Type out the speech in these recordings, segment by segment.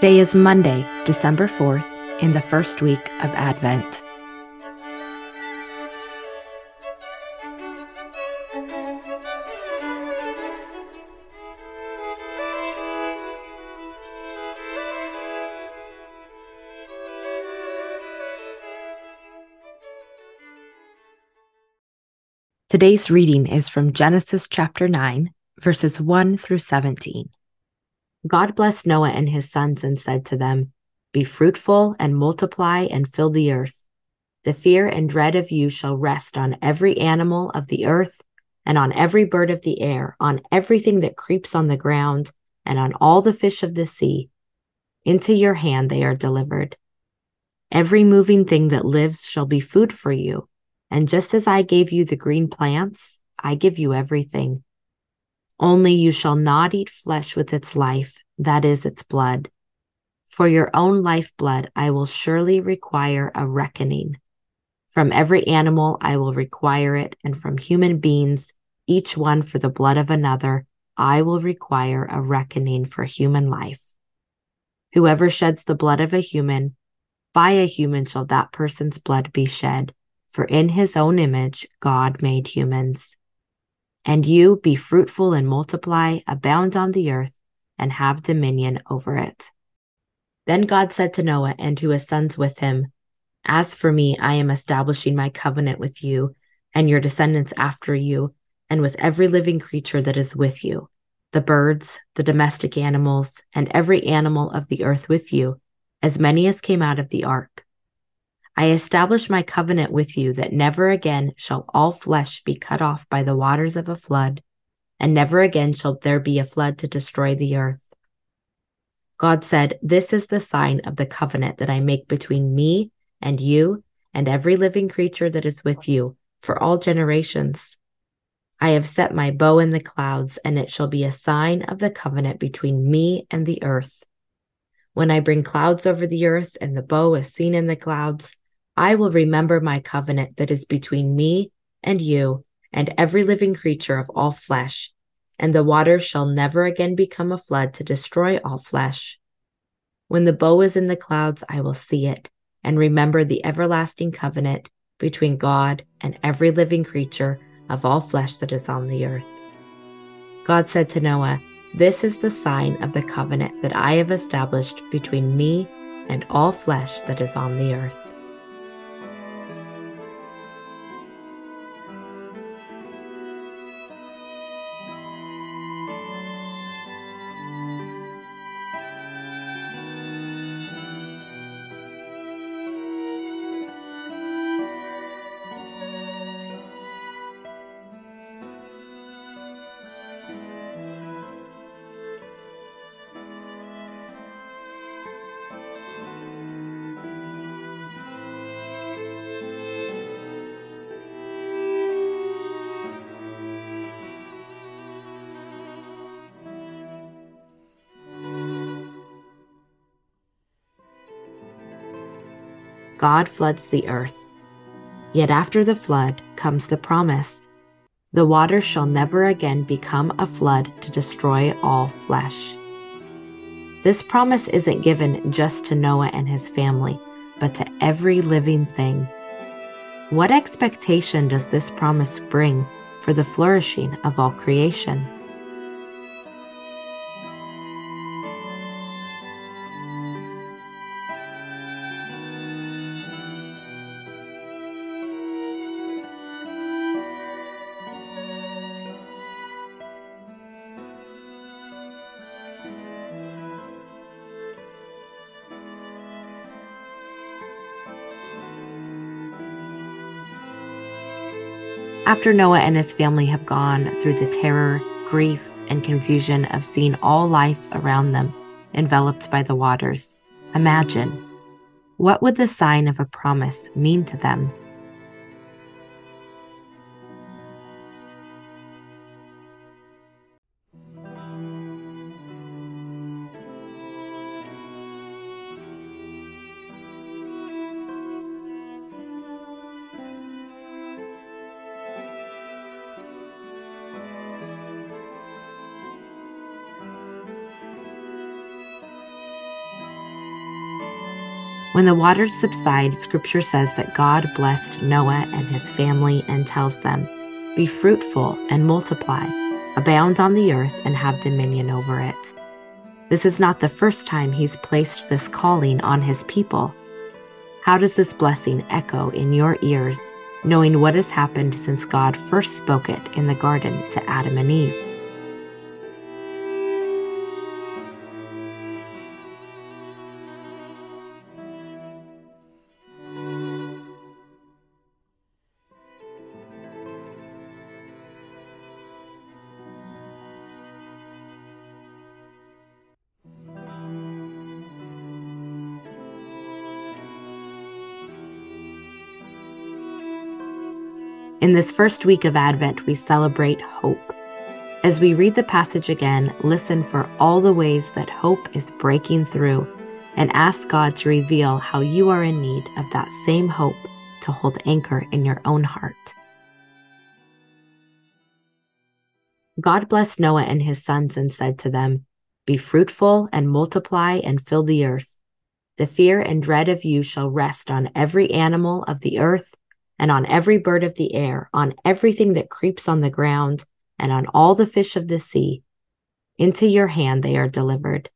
Today is Monday, December 4th, in the first week of Advent. Today's reading is from Genesis chapter 9, verses 1 through 17. God blessed Noah and his sons and said to them, Be fruitful and multiply and fill the earth. The fear and dread of you shall rest on every animal of the earth, and on every bird of the air, on everything that creeps on the ground, and on all the fish of the sea. Into your hand they are delivered. Every moving thing that lives shall be food for you and just as I gave you the green plants, I give you everything. Only you shall not eat flesh with its life, that is, its blood. For your own lifeblood, I will surely require a reckoning. From every animal, I will require it, and from human beings, each one for the blood of another, I will require a reckoning for human life. Whoever sheds the blood of a human, by a human shall that person's blood be shed for in his own image God made humans. And you be fruitful and multiply, abound on the earth, and have dominion over it. Then God said to Noah and to his sons with him, As for me, I am establishing my covenant with you and your descendants after you, and with every living creature that is with you, the birds, the domestic animals, and every animal of the earth with you, as many as came out of the ark I establish my covenant with you that never again shall all flesh be cut off by the waters of a flood, and never again shall there be a flood to destroy the earth. God said, This is the sign of the covenant that I make between me and you and every living creature that is with you for all generations. I have set my bow in the clouds, and it shall be a sign of the covenant between me and the earth. When I bring clouds over the earth and the bow is seen in the clouds, I will remember my covenant that is between me and you and every living creature of all flesh, and the waters shall never again become a flood to destroy all flesh. When the bow is in the clouds, I will see it and remember the everlasting covenant between God and every living creature of all flesh that is on the earth. God said to Noah, This is the sign of the covenant that I have established between me and all flesh that is on the earth. God floods the earth. Yet after the flood comes the promise the water shall never again become a flood to destroy all flesh. This promise isn't given just to Noah and his family, but to every living thing. What expectation does this promise bring for the flourishing of all creation? After Noah and his family have gone through the terror, grief, and confusion of seeing all life around them enveloped by the waters, imagine what would the sign of a promise mean to them? When the waters subside, scripture says that God blessed Noah and his family and tells them, Be fruitful and multiply, abound on the earth and have dominion over it. This is not the first time he's placed this calling on his people. How does this blessing echo in your ears, knowing what has happened since God first spoke it in the garden to Adam and Eve? In this first week of Advent, we celebrate hope. As we read the passage again, listen for all the ways that hope is breaking through and ask God to reveal how you are in need of that same hope to hold anchor in your own heart. God blessed Noah and his sons and said to them, Be fruitful and multiply and fill the earth. The fear and dread of you shall rest on every animal of the earth and on every bird of the air, on everything that creeps on the ground, and on all the fish of the sea. Into your hand they are delivered.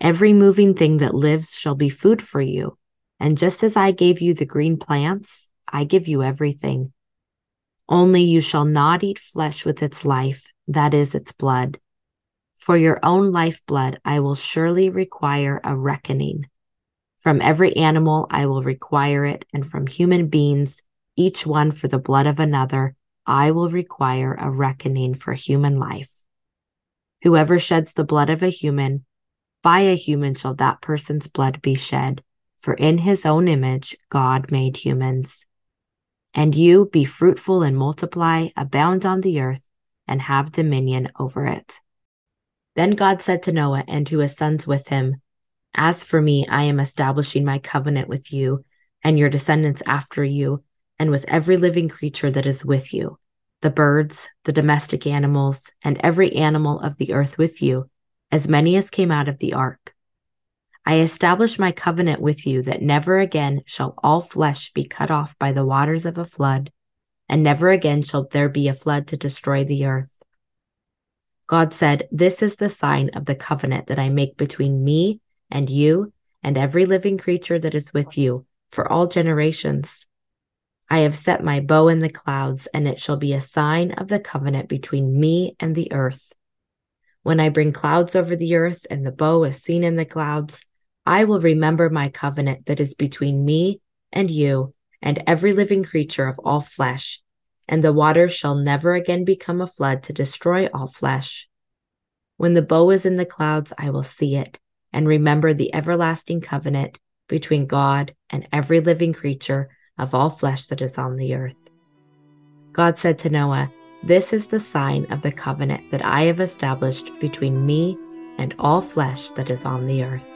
Every moving thing that lives shall be food for you. And just as I gave you the green plants, I give you everything. Only you shall not eat flesh with its life, that is, its blood. For your own lifeblood I will surely require a reckoning. From every animal I will require it, and from human beings each one for the blood of another, I will require a reckoning for human life. Whoever sheds the blood of a human, by a human shall that person's blood be shed, for in his own image God made humans. And you be fruitful and multiply, abound on the earth, and have dominion over it. Then God said to Noah and to his sons with him, As for me, I am establishing my covenant with you and your descendants after you and with every living creature that is with you, the birds, the domestic animals, and every animal of the earth with you, as many as came out of the ark. I establish my covenant with you that never again shall all flesh be cut off by the waters of a flood, and never again shall there be a flood to destroy the earth. God said, This is the sign of the covenant that I make between me and you and every living creature that is with you for all generations. I have set my bow in the clouds, and it shall be a sign of the covenant between me and the earth. When I bring clouds over the earth, and the bow is seen in the clouds, I will remember my covenant that is between me and you and every living creature of all flesh, and the waters shall never again become a flood to destroy all flesh. When the bow is in the clouds, I will see it and remember the everlasting covenant between God and every living creature of all flesh that is on the earth. God said to Noah, This is the sign of the covenant that I have established between me and all flesh that is on the earth.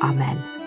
Amen.